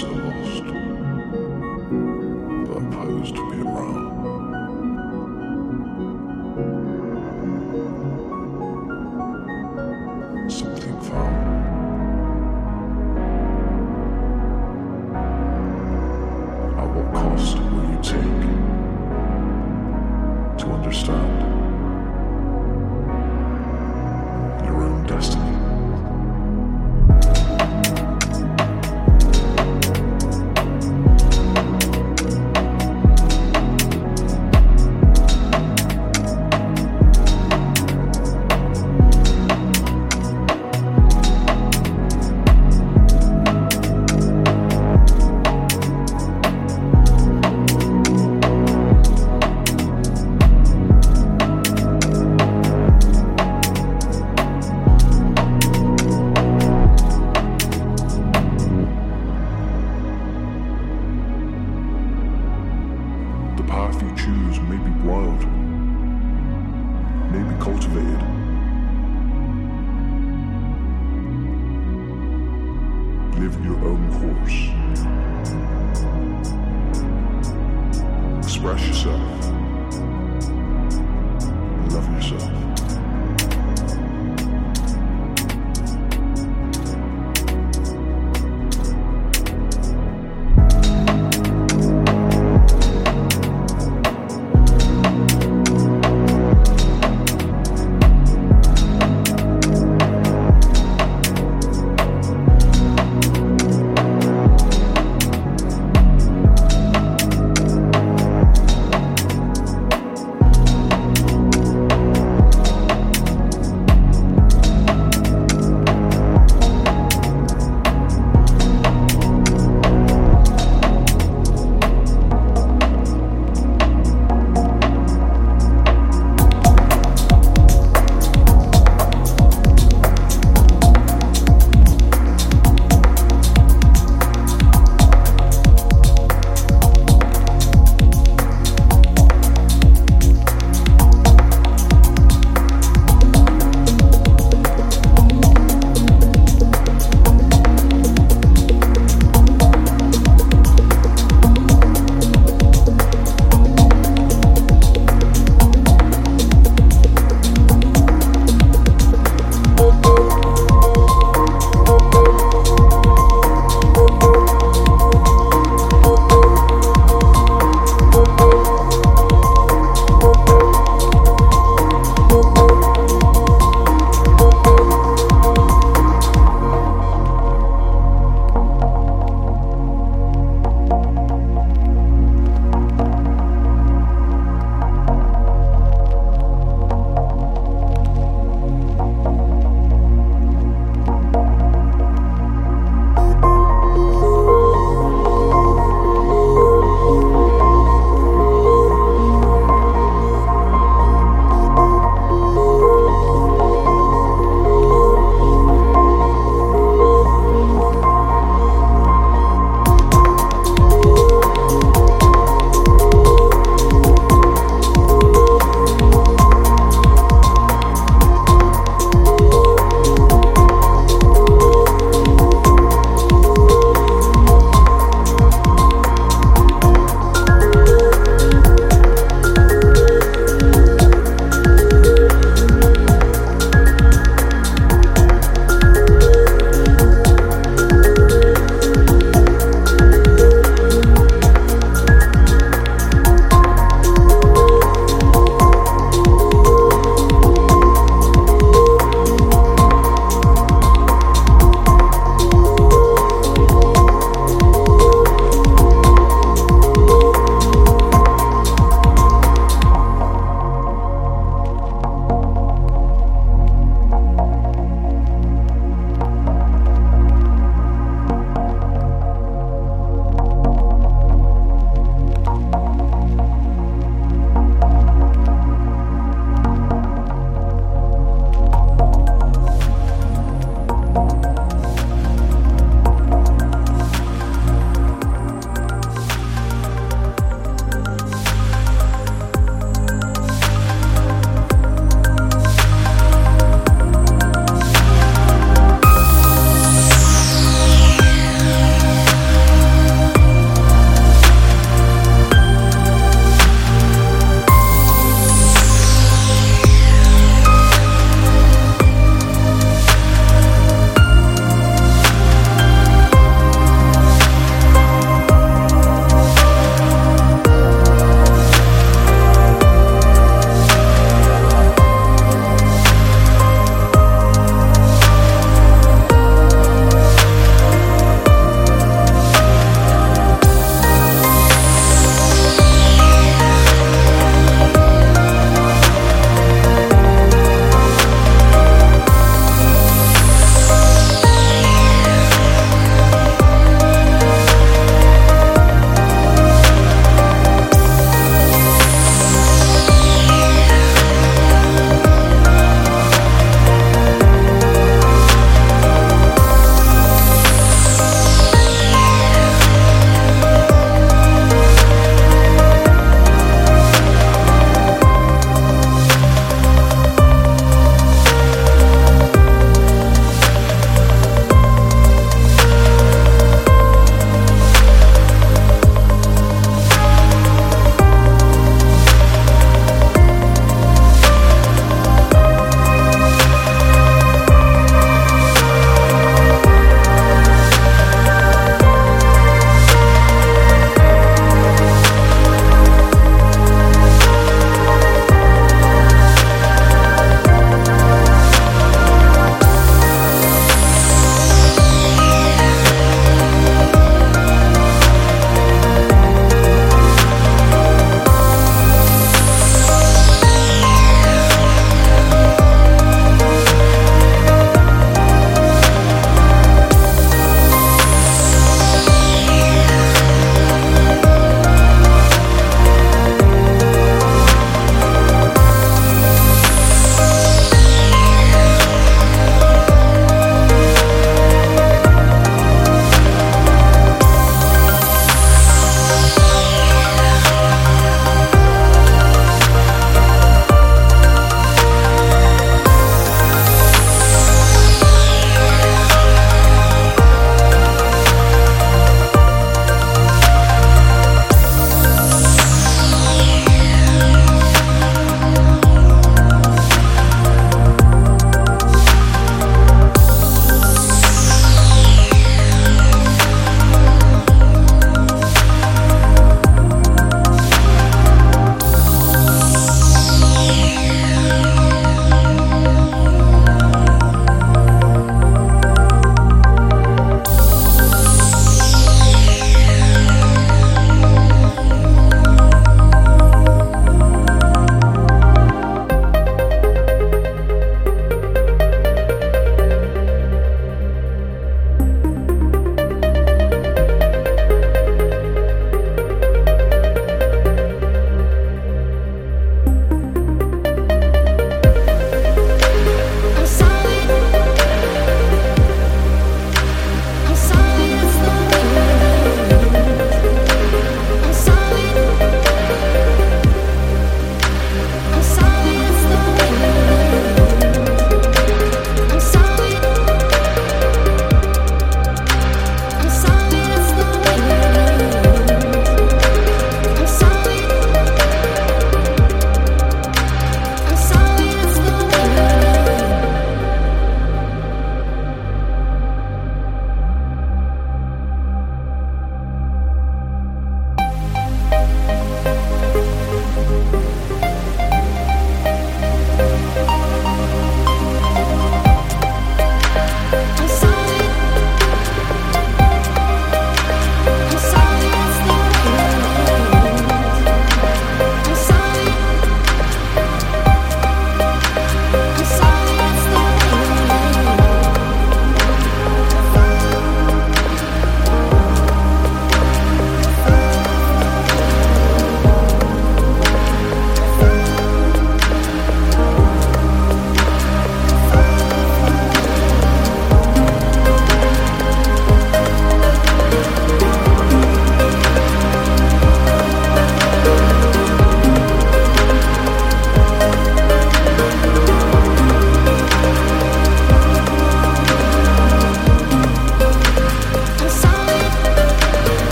lost.